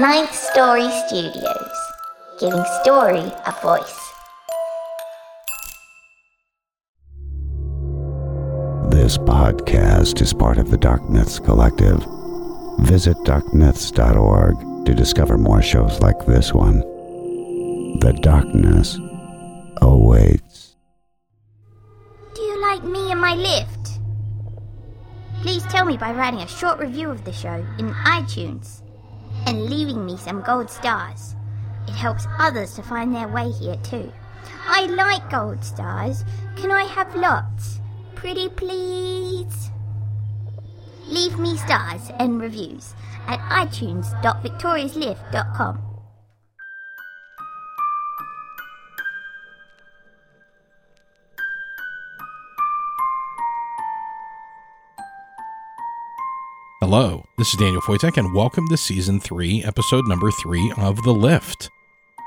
Ninth Story Studios, giving story a voice. This podcast is part of the Dark Myths Collective. Visit darkmyths.org to discover more shows like this one. The darkness awaits. Do you like me and my lift? Please tell me by writing a short review of the show in iTunes and leaving me some gold stars. It helps others to find their way here too. I like gold stars. Can I have lots? Pretty please? Leave me stars and reviews at itunes.victoriaslift.com. Hello, this is Daniel Foytik, and welcome to Season 3, Episode number 3 of The Lift.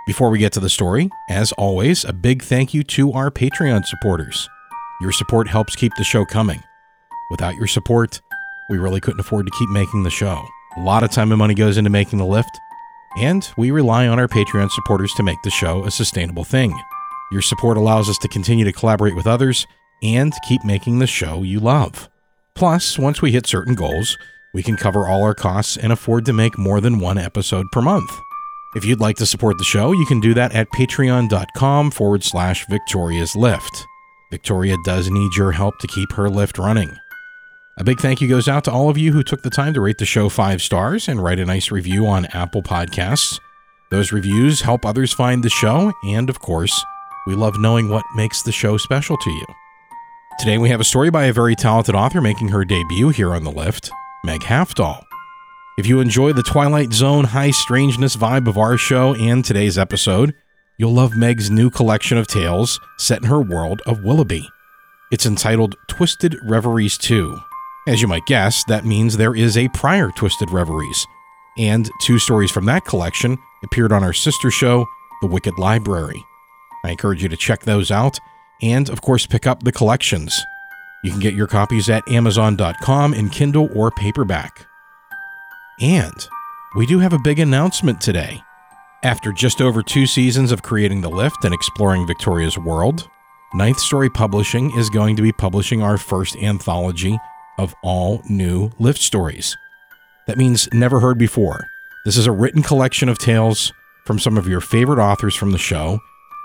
Before we get to the story, as always, a big thank you to our Patreon supporters. Your support helps keep the show coming. Without your support, we really couldn't afford to keep making the show. A lot of time and money goes into making The Lift, and we rely on our Patreon supporters to make the show a sustainable thing. Your support allows us to continue to collaborate with others and keep making the show you love. Plus, once we hit certain goals, we can cover all our costs and afford to make more than one episode per month. If you'd like to support the show, you can do that at patreon.com forward slash Victoria's Lift. Victoria does need your help to keep her lift running. A big thank you goes out to all of you who took the time to rate the show five stars and write a nice review on Apple Podcasts. Those reviews help others find the show, and of course, we love knowing what makes the show special to you. Today we have a story by a very talented author making her debut here on the lift. Meg Hafdahl. If you enjoy the Twilight Zone high strangeness vibe of our show and today's episode, you'll love Meg's new collection of tales set in her world of Willoughby. It's entitled Twisted Reveries 2. As you might guess, that means there is a prior Twisted Reveries, and two stories from that collection appeared on our sister show, The Wicked Library. I encourage you to check those out and, of course, pick up the collections. You can get your copies at Amazon.com in Kindle or paperback. And we do have a big announcement today. After just over two seasons of creating the lift and exploring Victoria's world, Ninth Story Publishing is going to be publishing our first anthology of all new lift stories. That means never heard before. This is a written collection of tales from some of your favorite authors from the show,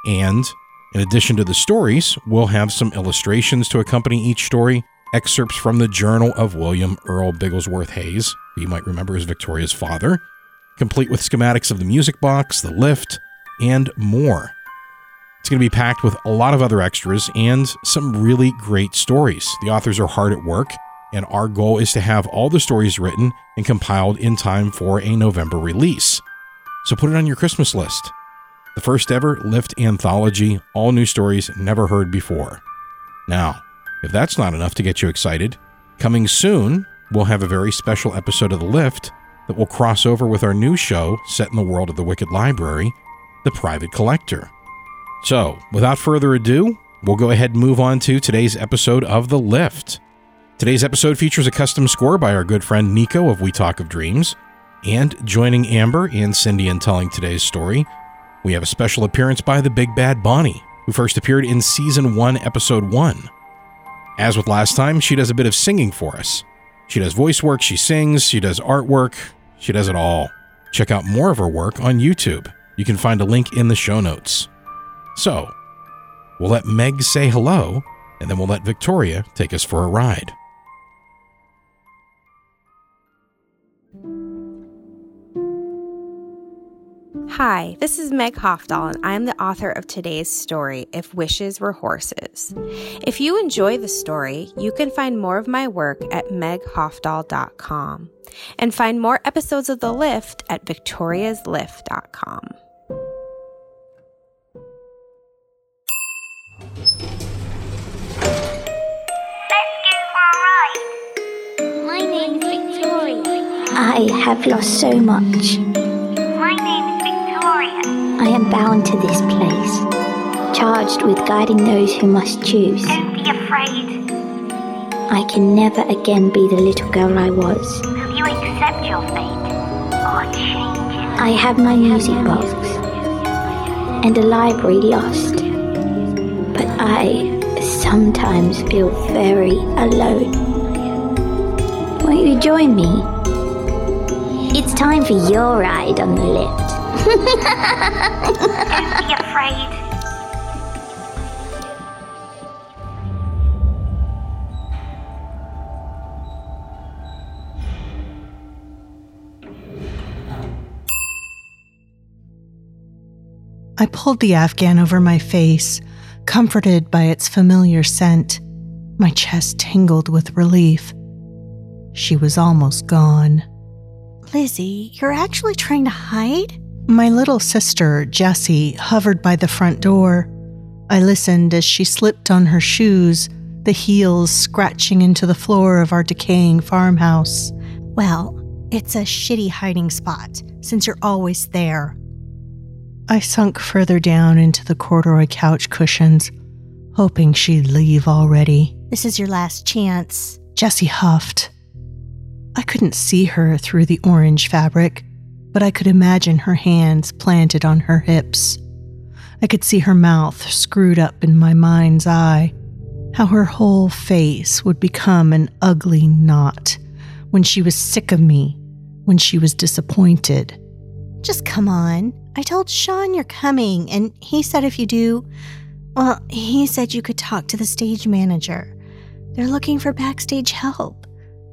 and in addition to the stories, we'll have some illustrations to accompany each story, excerpts from the journal of William Earl Bigglesworth Hayes, who you might remember as Victoria's father, complete with schematics of the music box, the lift, and more. It's going to be packed with a lot of other extras and some really great stories. The authors are hard at work, and our goal is to have all the stories written and compiled in time for a November release. So put it on your Christmas list the first ever Lift anthology, all new stories never heard before. Now, if that's not enough to get you excited, coming soon, we'll have a very special episode of The Lift that will cross over with our new show set in the world of the Wicked Library, The Private Collector. So, without further ado, we'll go ahead and move on to today's episode of The Lift. Today's episode features a custom score by our good friend Nico of We Talk of Dreams. And joining Amber and Cindy in telling today's story we have a special appearance by the Big Bad Bonnie, who first appeared in Season 1, Episode 1. As with last time, she does a bit of singing for us. She does voice work, she sings, she does artwork, she does it all. Check out more of her work on YouTube. You can find a link in the show notes. So, we'll let Meg say hello, and then we'll let Victoria take us for a ride. Hi, this is Meg Hafdahl, and I'm the author of today's story, If Wishes Were Horses. If you enjoy the story, you can find more of my work at meghafdahl.com and find more episodes of The Lift at victoriaslift.com. My name's Victoria. I have lost so much. My name is Victoria. I am bound to this place, charged with guiding those who must choose. Don't be afraid. I can never again be the little girl I was. Will you accept your fate? or changes. I have my music box and a library lost, but I sometimes feel very alone. Won't you join me? It's time for your ride on the lift. Don't be afraid. I pulled the Afghan over my face, comforted by its familiar scent. My chest tingled with relief. She was almost gone. Lizzie, you're actually trying to hide? My little sister, Jessie, hovered by the front door. I listened as she slipped on her shoes, the heels scratching into the floor of our decaying farmhouse. Well, it's a shitty hiding spot since you're always there. I sunk further down into the corduroy couch cushions, hoping she'd leave already. This is your last chance. Jessie huffed. I couldn't see her through the orange fabric, but I could imagine her hands planted on her hips. I could see her mouth screwed up in my mind's eye, how her whole face would become an ugly knot when she was sick of me, when she was disappointed. Just come on. I told Sean you're coming, and he said if you do, well, he said you could talk to the stage manager. They're looking for backstage help.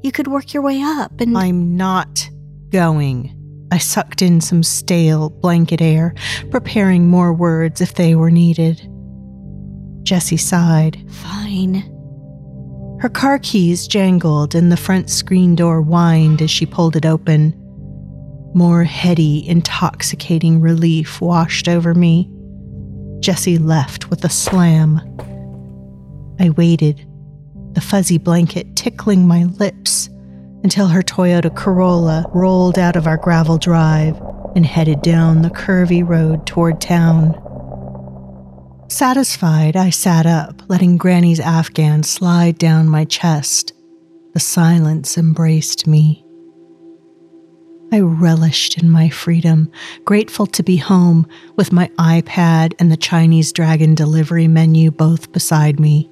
You could work your way up and. I'm not going. I sucked in some stale blanket air, preparing more words if they were needed. Jessie sighed. Fine. Her car keys jangled and the front screen door whined as she pulled it open. More heady, intoxicating relief washed over me. Jessie left with a slam. I waited, the fuzzy blanket tickling my lips, until her Toyota Corolla rolled out of our gravel drive and headed down the curvy road toward town. Satisfied, I sat up, letting Granny's Afghan slide down my chest. The silence embraced me. I relished in my freedom, grateful to be home with my iPad and the Chinese Dragon delivery menu both beside me.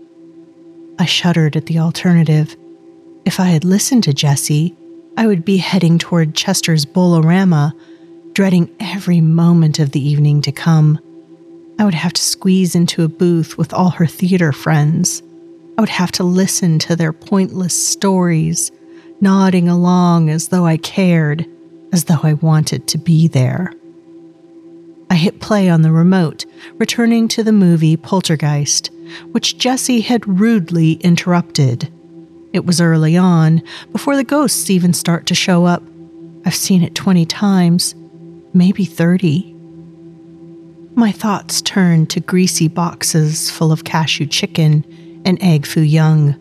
I shuddered at the alternative. If I had listened to Jessie, I would be heading toward Chester's Bolorama, dreading every moment of the evening to come. I would have to squeeze into a booth with all her theater friends. I would have to listen to their pointless stories, nodding along as though I cared, as though I wanted to be there. I hit play on the remote, returning to the movie Poltergeist, which Jessie had rudely interrupted. It was early on, before the ghosts even start to show up. I've seen it 20 times, maybe 30. My thoughts turned to greasy boxes full of cashew chicken and egg foo young.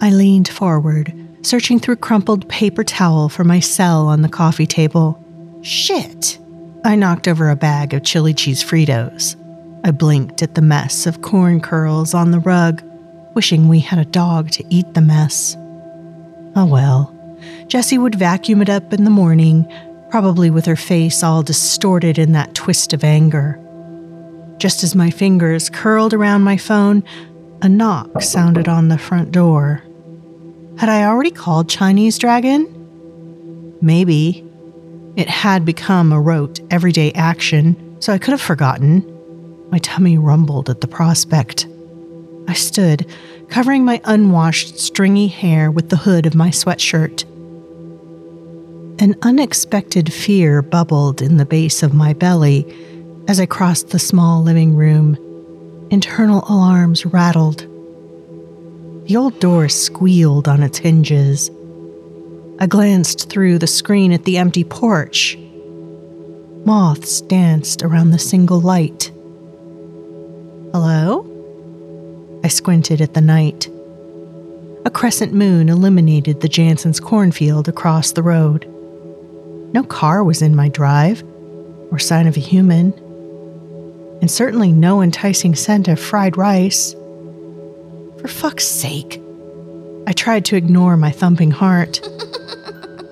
I leaned forward, searching through crumpled paper towel for my cell on the coffee table. Shit! I knocked over a bag of chili cheese Fritos. I blinked at the mess of corn curls on the rug, wishing we had a dog to eat the mess. Oh well. Jessie would vacuum it up in the morning, probably with her face all distorted in that twist of anger. Just as my fingers curled around my phone, a knock sounded on the front door. Had I already called Chinese Dragon? Maybe. It had become a rote, everyday action, so I could have forgotten. My tummy rumbled at the prospect. I stood, covering my unwashed, stringy hair with the hood of my sweatshirt. An unexpected fear bubbled in the base of my belly as I crossed the small living room, internal alarms rattled. The old door squealed on its hinges. I glanced through the screen at the empty porch. Moths danced around the single light. Hello? I squinted at the night. A crescent moon illuminated the Jansen's cornfield across the road. No car was in my drive, or sign of a human and certainly no enticing scent of fried rice. For fuck's sake. I tried to ignore my thumping heart.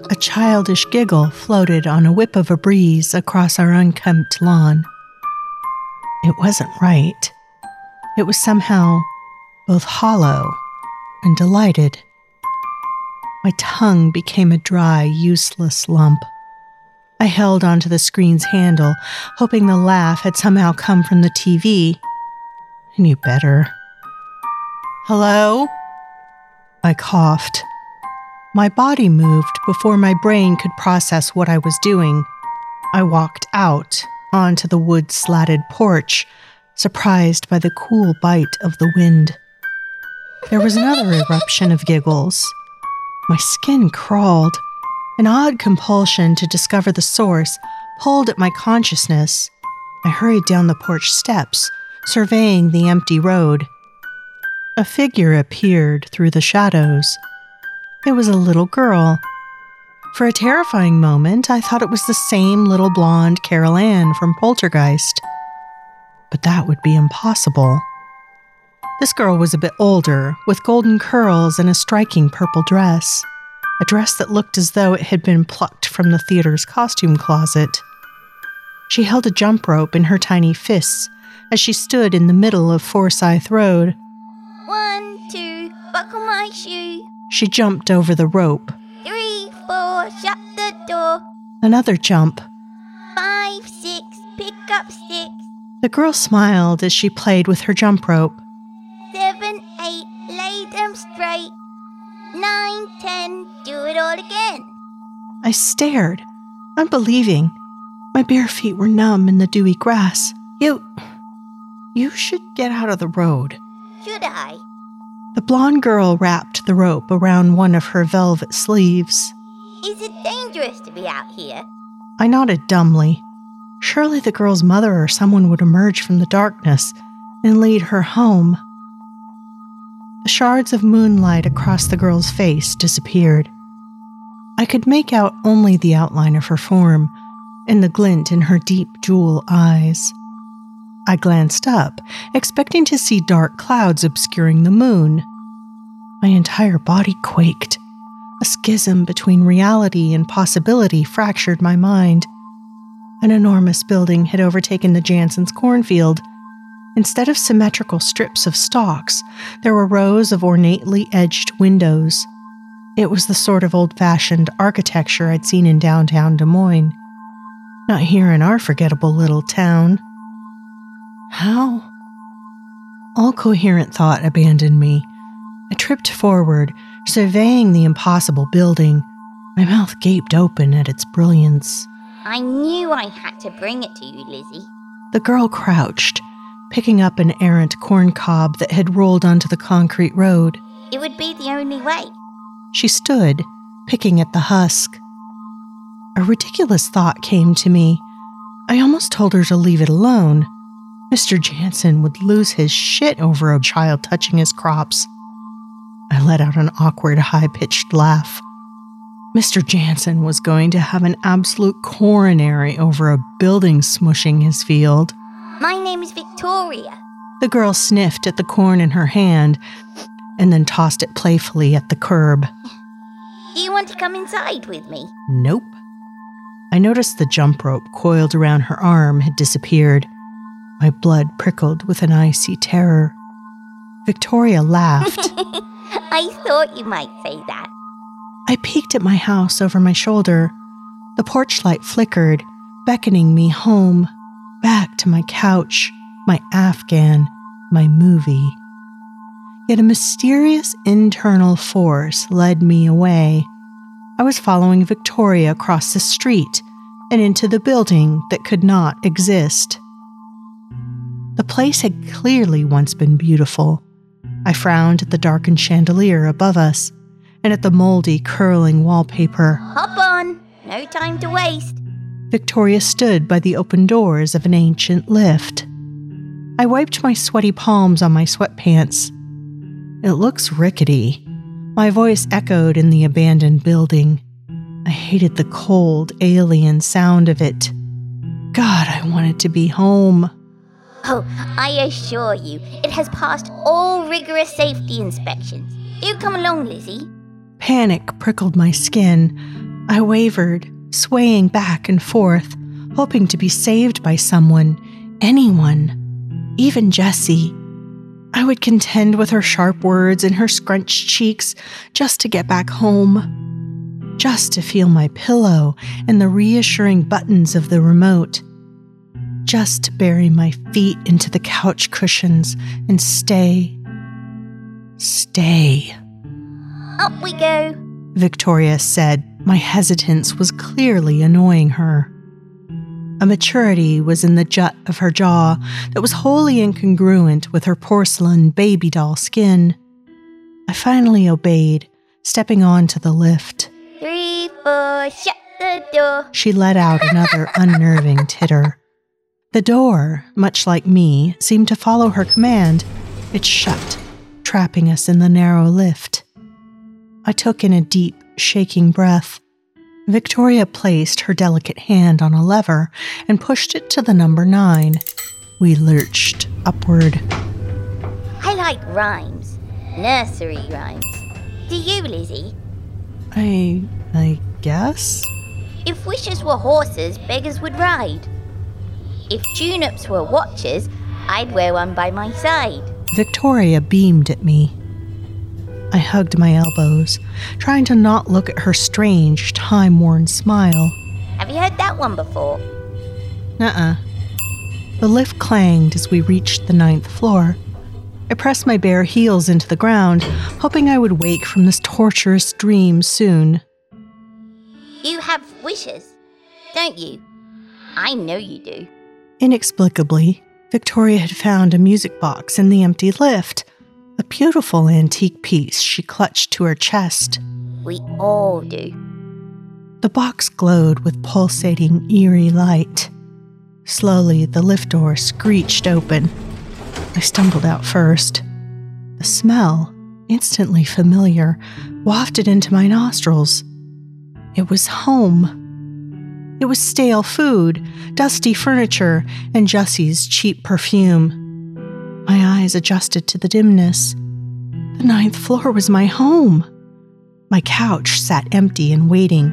A childish giggle floated on a whip of a breeze across our unkempt lawn. It wasn't right. It was somehow both hollow and delighted. My tongue became a dry, useless lump. I held onto the screen's handle, hoping the laugh had somehow come from the TV. I knew better. Hello? I coughed. My body moved before my brain could process what I was doing. I walked out onto the wood slatted porch, surprised by the cool bite of the wind. There was another eruption of giggles. My skin crawled. An odd compulsion to discover the source pulled at my consciousness. I hurried down the porch steps, surveying the empty road. A figure appeared through the shadows. It was a little girl. For a terrifying moment, I thought it was the same little blonde Carol Ann from Poltergeist. But that would be impossible. This girl was a bit older, with golden curls and a striking purple dress. A dress that looked as though it had been plucked from the theater's costume closet. She held a jump rope in her tiny fists as she stood in the middle of Forsyth Road. One, two, buckle my shoe. She jumped over the rope. Three, four, shut the door. Another jump. Five, six, pick up sticks. The girl smiled as she played with her jump rope. Seven, eight, lay them straight. Nine, ten, do it all again. I stared, unbelieving. My bare feet were numb in the dewy grass. You. You should get out of the road. Should I? The blonde girl wrapped the rope around one of her velvet sleeves. Is it dangerous to be out here? I nodded dumbly. Surely the girl's mother or someone would emerge from the darkness and lead her home. Shards of moonlight across the girl's face disappeared. I could make out only the outline of her form and the glint in her deep jewel eyes. I glanced up, expecting to see dark clouds obscuring the moon. My entire body quaked. A schism between reality and possibility fractured my mind. An enormous building had overtaken the Jansen's cornfield. Instead of symmetrical strips of stalks, there were rows of ornately edged windows. It was the sort of old fashioned architecture I'd seen in downtown Des Moines. Not here in our forgettable little town. How? All coherent thought abandoned me. I tripped forward, surveying the impossible building. My mouth gaped open at its brilliance. I knew I had to bring it to you, Lizzie. The girl crouched, picking up an errant corn cob that had rolled onto the concrete road. It would be the only way. She stood, picking at the husk. A ridiculous thought came to me. I almost told her to leave it alone. Mr. Jansen would lose his shit over a child touching his crops. I let out an awkward, high pitched laugh. Mr. Jansen was going to have an absolute coronary over a building smushing his field. My name is Victoria. The girl sniffed at the corn in her hand and then tossed it playfully at the curb. Do you want to come inside with me? Nope. I noticed the jump rope coiled around her arm had disappeared. My blood prickled with an icy terror. Victoria laughed. I thought you might say that. I peeked at my house over my shoulder. The porch light flickered, beckoning me home, back to my couch, my Afghan, my movie. Yet a mysterious internal force led me away. I was following Victoria across the street and into the building that could not exist. The place had clearly once been beautiful. I frowned at the darkened chandelier above us and at the moldy, curling wallpaper. Hop on. No time to waste. Victoria stood by the open doors of an ancient lift. I wiped my sweaty palms on my sweatpants. It looks rickety. My voice echoed in the abandoned building. I hated the cold, alien sound of it. God, I wanted to be home. Oh, I assure you, it has passed all rigorous safety inspections. Do come along, Lizzie. Panic prickled my skin. I wavered, swaying back and forth, hoping to be saved by someone, anyone, even Jessie. I would contend with her sharp words and her scrunched cheeks just to get back home, just to feel my pillow and the reassuring buttons of the remote, just to bury my feet into the couch cushions and stay, stay. Up we go. Victoria said. My hesitance was clearly annoying her. A maturity was in the jut of her jaw that was wholly incongruent with her porcelain baby doll skin. I finally obeyed, stepping onto the lift. Three, four, shut the door. She let out another unnerving titter. The door, much like me, seemed to follow her command. It shut, trapping us in the narrow lift. I took in a deep, shaking breath. Victoria placed her delicate hand on a lever and pushed it to the number nine. We lurched upward. I like rhymes. Nursery rhymes. Do you, Lizzie? I. I guess? If wishes were horses, beggars would ride. If tune-ups were watches, I'd wear one by my side. Victoria beamed at me. I hugged my elbows, trying to not look at her strange, time worn smile. Have you heard that one before? Uh uh The lift clanged as we reached the ninth floor. I pressed my bare heels into the ground, hoping I would wake from this torturous dream soon. You have wishes, don't you? I know you do. Inexplicably, Victoria had found a music box in the empty lift, a beautiful antique piece she clutched to her chest. We all do. The box glowed with pulsating, eerie light. Slowly, the lift door screeched open. I stumbled out first. The smell, instantly familiar, wafted into my nostrils. It was home. It was stale food, dusty furniture, and Jessie's cheap perfume. My eyes adjusted to the dimness. The ninth floor was my home. My couch sat empty and waiting.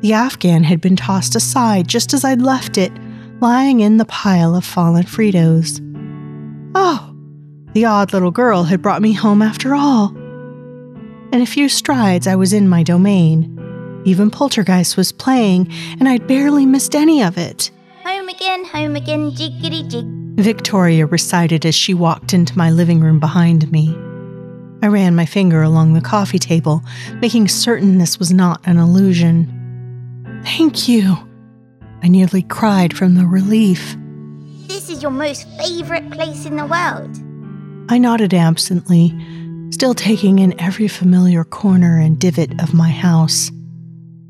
The Afghan had been tossed aside just as I'd left it, lying in the pile of fallen Fritos. Oh, the odd little girl had brought me home after all. In a few strides, I was in my domain. Even Poltergeist was playing, and I'd barely missed any of it. Home again, home again, jiggity jig. Victoria recited as she walked into my living room behind me. I ran my finger along the coffee table, making certain this was not an illusion. Thank you. I nearly cried from the relief. This is your most favorite place in the world. I nodded absently, still taking in every familiar corner and divot of my house.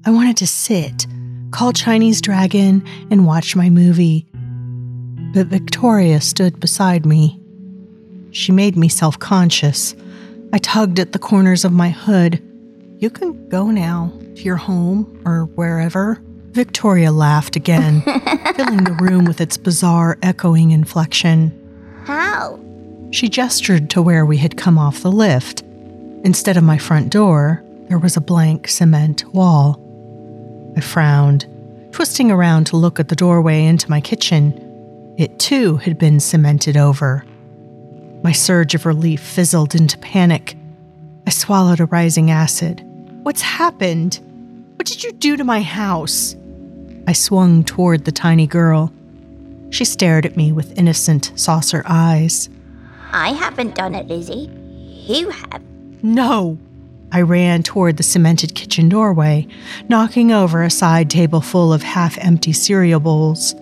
I wanted to sit, call Chinese Dragon, and watch my movie. But Victoria stood beside me. She made me self conscious. I tugged at the corners of my hood. You can go now to your home or wherever. Victoria laughed again, filling the room with its bizarre, echoing inflection. How? She gestured to where we had come off the lift. Instead of my front door, there was a blank cement wall. I frowned, twisting around to look at the doorway into my kitchen. It too had been cemented over. My surge of relief fizzled into panic. I swallowed a rising acid. What's happened? What did you do to my house? I swung toward the tiny girl. She stared at me with innocent, saucer eyes. I haven't done it, Lizzie. You have. No! I ran toward the cemented kitchen doorway, knocking over a side table full of half empty cereal bowls.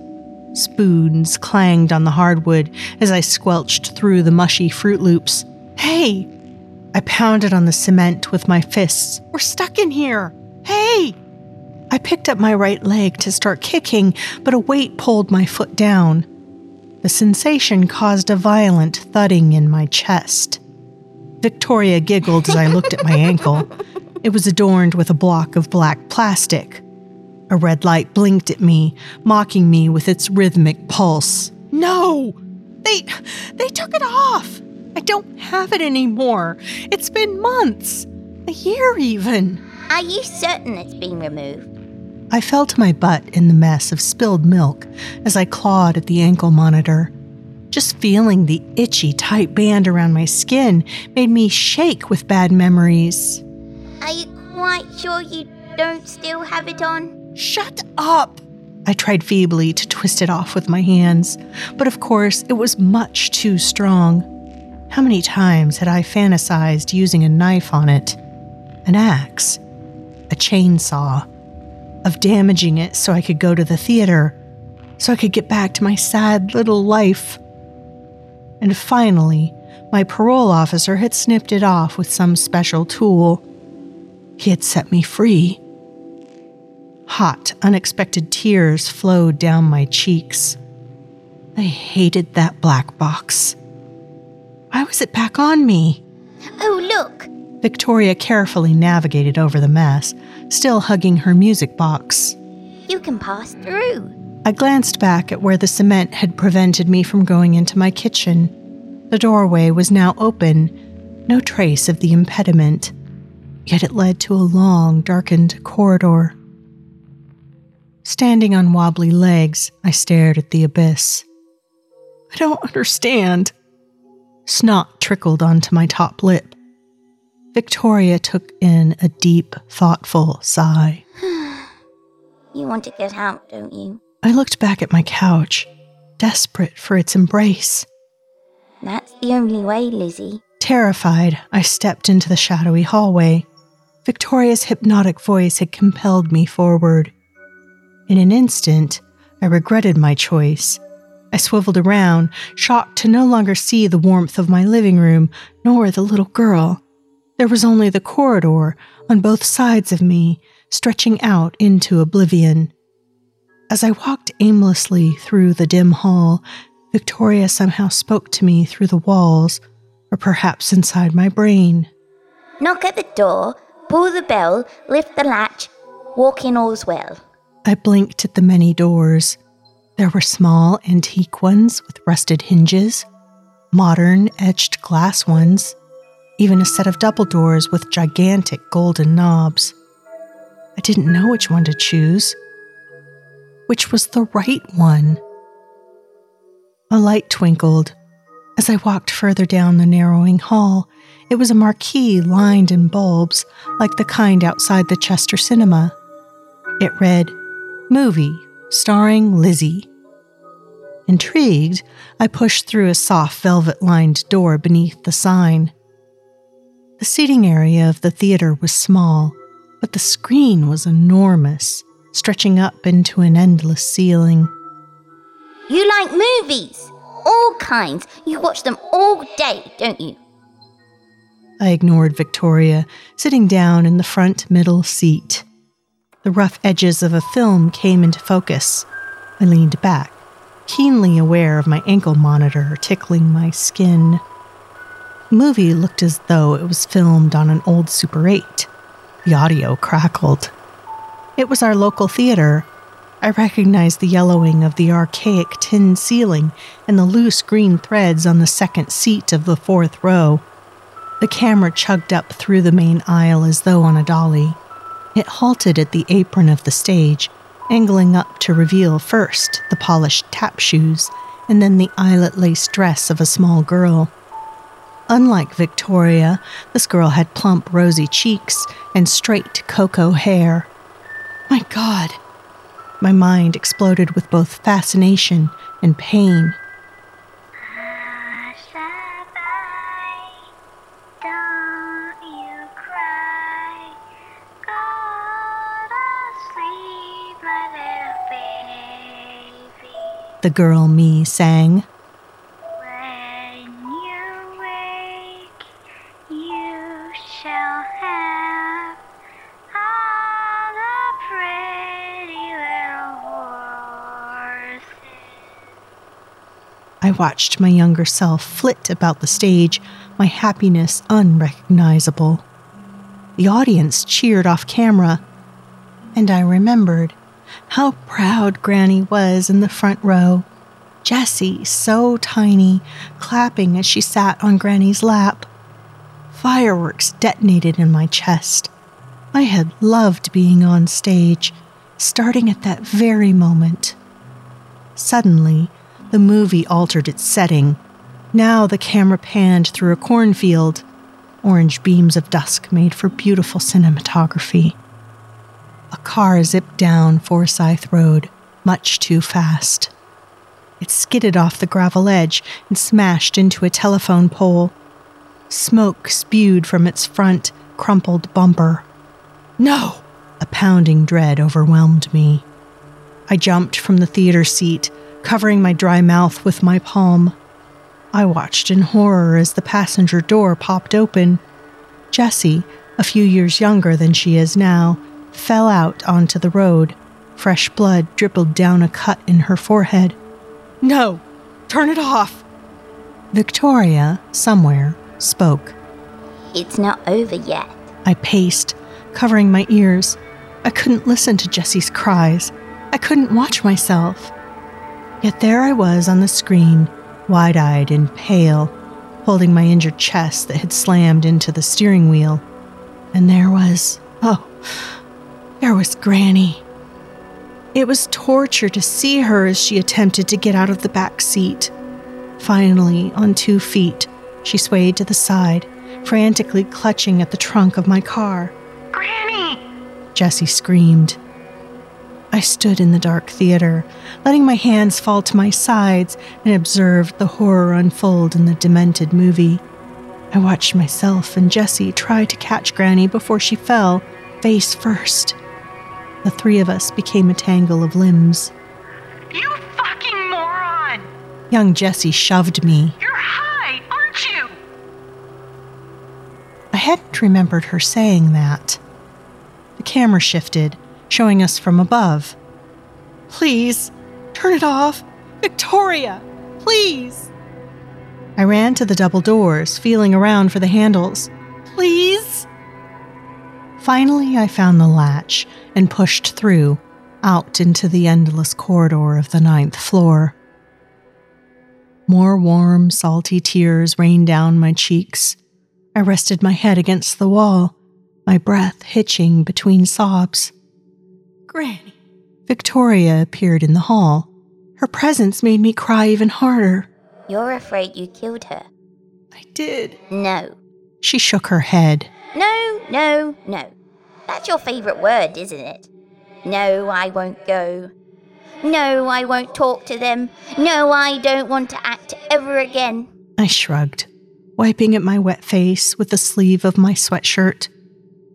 Spoons clanged on the hardwood as I squelched through the mushy Froot Loops. Hey! I pounded on the cement with my fists. We're stuck in here! Hey! I picked up my right leg to start kicking, but a weight pulled my foot down. The sensation caused a violent thudding in my chest. Victoria giggled as I looked at my ankle. It was adorned with a block of black plastic. A red light blinked at me, mocking me with its rhythmic pulse. No! They they took it off. I don't have it anymore. It's been months. A year even. Are you certain it's been removed? I fell to my butt in the mess of spilled milk as I clawed at the ankle monitor. Just feeling the itchy, tight band around my skin made me shake with bad memories. Are you quite sure you don't still have it on? Shut up! I tried feebly to twist it off with my hands, but of course it was much too strong. How many times had I fantasized using a knife on it? An axe? A chainsaw? of damaging it so I could go to the theater, so I could get back to my sad little life. And finally, my parole officer had snipped it off with some special tool. He had set me free. Hot, unexpected tears flowed down my cheeks. I hated that black box. Why was it back on me? Oh, look! Victoria carefully navigated over the mess, still hugging her music box. You can pass through. I glanced back at where the cement had prevented me from going into my kitchen. The doorway was now open, no trace of the impediment, yet it led to a long, darkened corridor. Standing on wobbly legs, I stared at the abyss. I don't understand. Snot trickled onto my top lip. Victoria took in a deep, thoughtful sigh. you want to get out, don't you? I looked back at my couch, desperate for its embrace. That's the only way, Lizzie. Terrified, I stepped into the shadowy hallway. Victoria's hypnotic voice had compelled me forward. In an instant, I regretted my choice. I swiveled around, shocked to no longer see the warmth of my living room, nor the little girl. There was only the corridor on both sides of me, stretching out into oblivion. As I walked aimlessly through the dim hall, Victoria somehow spoke to me through the walls, or perhaps inside my brain. Knock at the door, pull the bell, lift the latch, walk in all's well. I blinked at the many doors. There were small antique ones with rusted hinges, modern etched glass ones, even a set of double doors with gigantic golden knobs. I didn't know which one to choose. Which was the right one? A light twinkled. As I walked further down the narrowing hall, it was a marquee lined in bulbs like the kind outside the Chester Cinema. It read, Movie, starring Lizzie. Intrigued, I pushed through a soft velvet lined door beneath the sign. The seating area of the theater was small, but the screen was enormous, stretching up into an endless ceiling. You like movies? All kinds. You watch them all day, don't you? I ignored Victoria, sitting down in the front middle seat. The rough edges of a film came into focus. I leaned back, keenly aware of my ankle monitor tickling my skin. The movie looked as though it was filmed on an old Super 8. The audio crackled. It was our local theater. I recognized the yellowing of the archaic tin ceiling and the loose green threads on the second seat of the fourth row. The camera chugged up through the main aisle as though on a dolly. It halted at the apron of the stage, angling up to reveal first the polished tap shoes and then the eyelet lace dress of a small girl. Unlike Victoria, this girl had plump, rosy cheeks and straight cocoa hair. My God! My mind exploded with both fascination and pain. The girl me sang. I watched my younger self flit about the stage, my happiness unrecognizable. The audience cheered off camera, and I remembered how proud Granny was in the front row. Jessie, so tiny, clapping as she sat on Granny's lap. Fireworks detonated in my chest. I had loved being on stage, starting at that very moment. Suddenly, the movie altered its setting. Now the camera panned through a cornfield. Orange beams of dusk made for beautiful cinematography. A car zipped down Forsyth Road, much too fast. It skidded off the gravel edge and smashed into a telephone pole. Smoke spewed from its front, crumpled bumper. No! A pounding dread overwhelmed me. I jumped from the theater seat, covering my dry mouth with my palm. I watched in horror as the passenger door popped open. Jessie, a few years younger than she is now, fell out onto the road. Fresh blood dribbled down a cut in her forehead. No! Turn it off! Victoria, somewhere, spoke. It's not over yet. I paced, covering my ears. I couldn't listen to Jessie's cries. I couldn't watch myself. Yet there I was on the screen, wide eyed and pale, holding my injured chest that had slammed into the steering wheel. And there was, oh, there was Granny. It was torture to see her as she attempted to get out of the back seat. Finally, on two feet, she swayed to the side, frantically clutching at the trunk of my car. Granny! Jessie screamed. I stood in the dark theater, letting my hands fall to my sides, and observed the horror unfold in the demented movie. I watched myself and Jessie try to catch Granny before she fell, face first. The three of us became a tangle of limbs. You fucking moron! Young Jessie shoved me. You're high, aren't you? I hadn't remembered her saying that. The camera shifted, showing us from above. Please, turn it off. Victoria, please. I ran to the double doors, feeling around for the handles. Please? Finally, I found the latch and pushed through, out into the endless corridor of the ninth floor. More warm, salty tears rained down my cheeks. I rested my head against the wall, my breath hitching between sobs. Granny. Victoria appeared in the hall. Her presence made me cry even harder. You're afraid you killed her. I did. No. She shook her head. No, no, no. That's your favourite word, isn't it? No, I won't go. No, I won't talk to them. No, I don't want to act ever again. I shrugged, wiping at my wet face with the sleeve of my sweatshirt.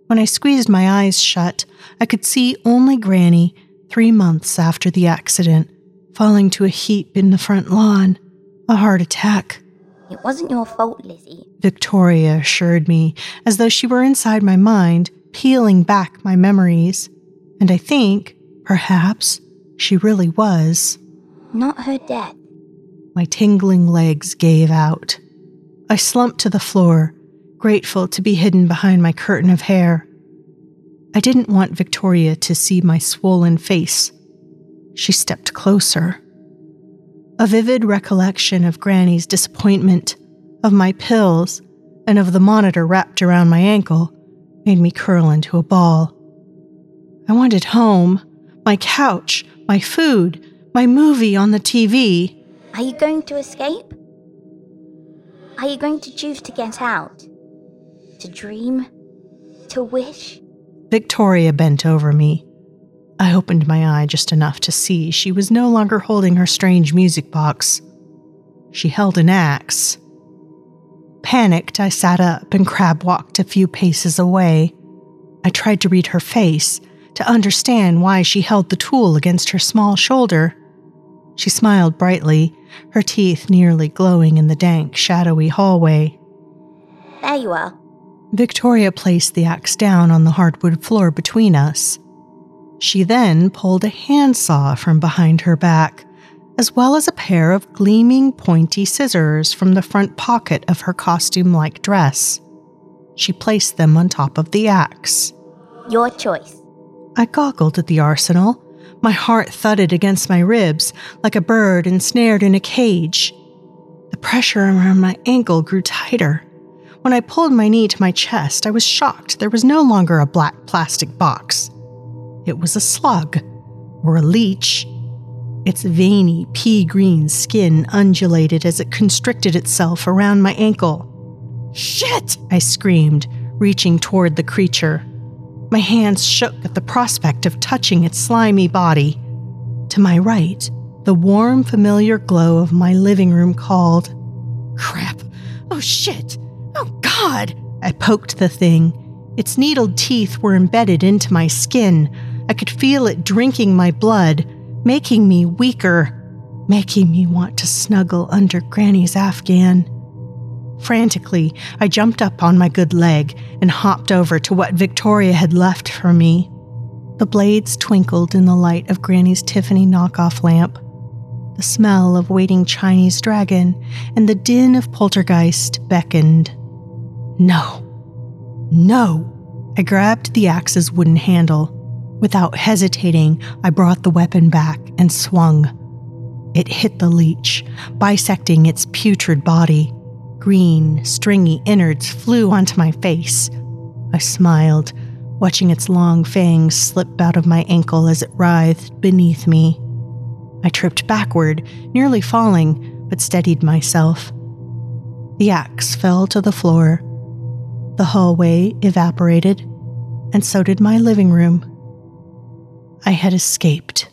When I squeezed my eyes shut, I could see only Granny, three months after the accident, falling to a heap in the front lawn. A heart attack. It wasn't your fault, Lizzie. Victoria assured me, as though she were inside my mind, peeling back my memories. And I think, perhaps, she really was. Not her death. My tingling legs gave out. I slumped to the floor, grateful to be hidden behind my curtain of hair. I didn't want Victoria to see my swollen face. She stepped closer. A vivid recollection of Granny's disappointment, of my pills, and of the monitor wrapped around my ankle made me curl into a ball. I wanted home, my couch, my food, my movie on the TV. Are you going to escape? Are you going to choose to get out? To dream? To wish? Victoria bent over me. I opened my eye just enough to see she was no longer holding her strange music box. She held an axe. Panicked, I sat up and crab walked a few paces away. I tried to read her face, to understand why she held the tool against her small shoulder. She smiled brightly, her teeth nearly glowing in the dank, shadowy hallway. There you are. Victoria placed the axe down on the hardwood floor between us. She then pulled a handsaw from behind her back, as well as a pair of gleaming, pointy scissors from the front pocket of her costume like dress. She placed them on top of the axe. Your choice. I goggled at the arsenal. My heart thudded against my ribs like a bird ensnared in a cage. The pressure around my ankle grew tighter. When I pulled my knee to my chest, I was shocked there was no longer a black plastic box. It was a slug, or a leech. Its veiny, pea green skin undulated as it constricted itself around my ankle. Shit! I screamed, reaching toward the creature. My hands shook at the prospect of touching its slimy body. To my right, the warm, familiar glow of my living room called. Crap! Oh shit! Oh god! I poked the thing. Its needled teeth were embedded into my skin. I could feel it drinking my blood, making me weaker, making me want to snuggle under Granny's Afghan. Frantically, I jumped up on my good leg and hopped over to what Victoria had left for me. The blades twinkled in the light of Granny's Tiffany knockoff lamp. The smell of waiting Chinese dragon and the din of poltergeist beckoned. No. No. I grabbed the axe's wooden handle. Without hesitating, I brought the weapon back and swung. It hit the leech, bisecting its putrid body. Green, stringy innards flew onto my face. I smiled, watching its long fangs slip out of my ankle as it writhed beneath me. I tripped backward, nearly falling, but steadied myself. The axe fell to the floor. The hallway evaporated, and so did my living room. I had escaped.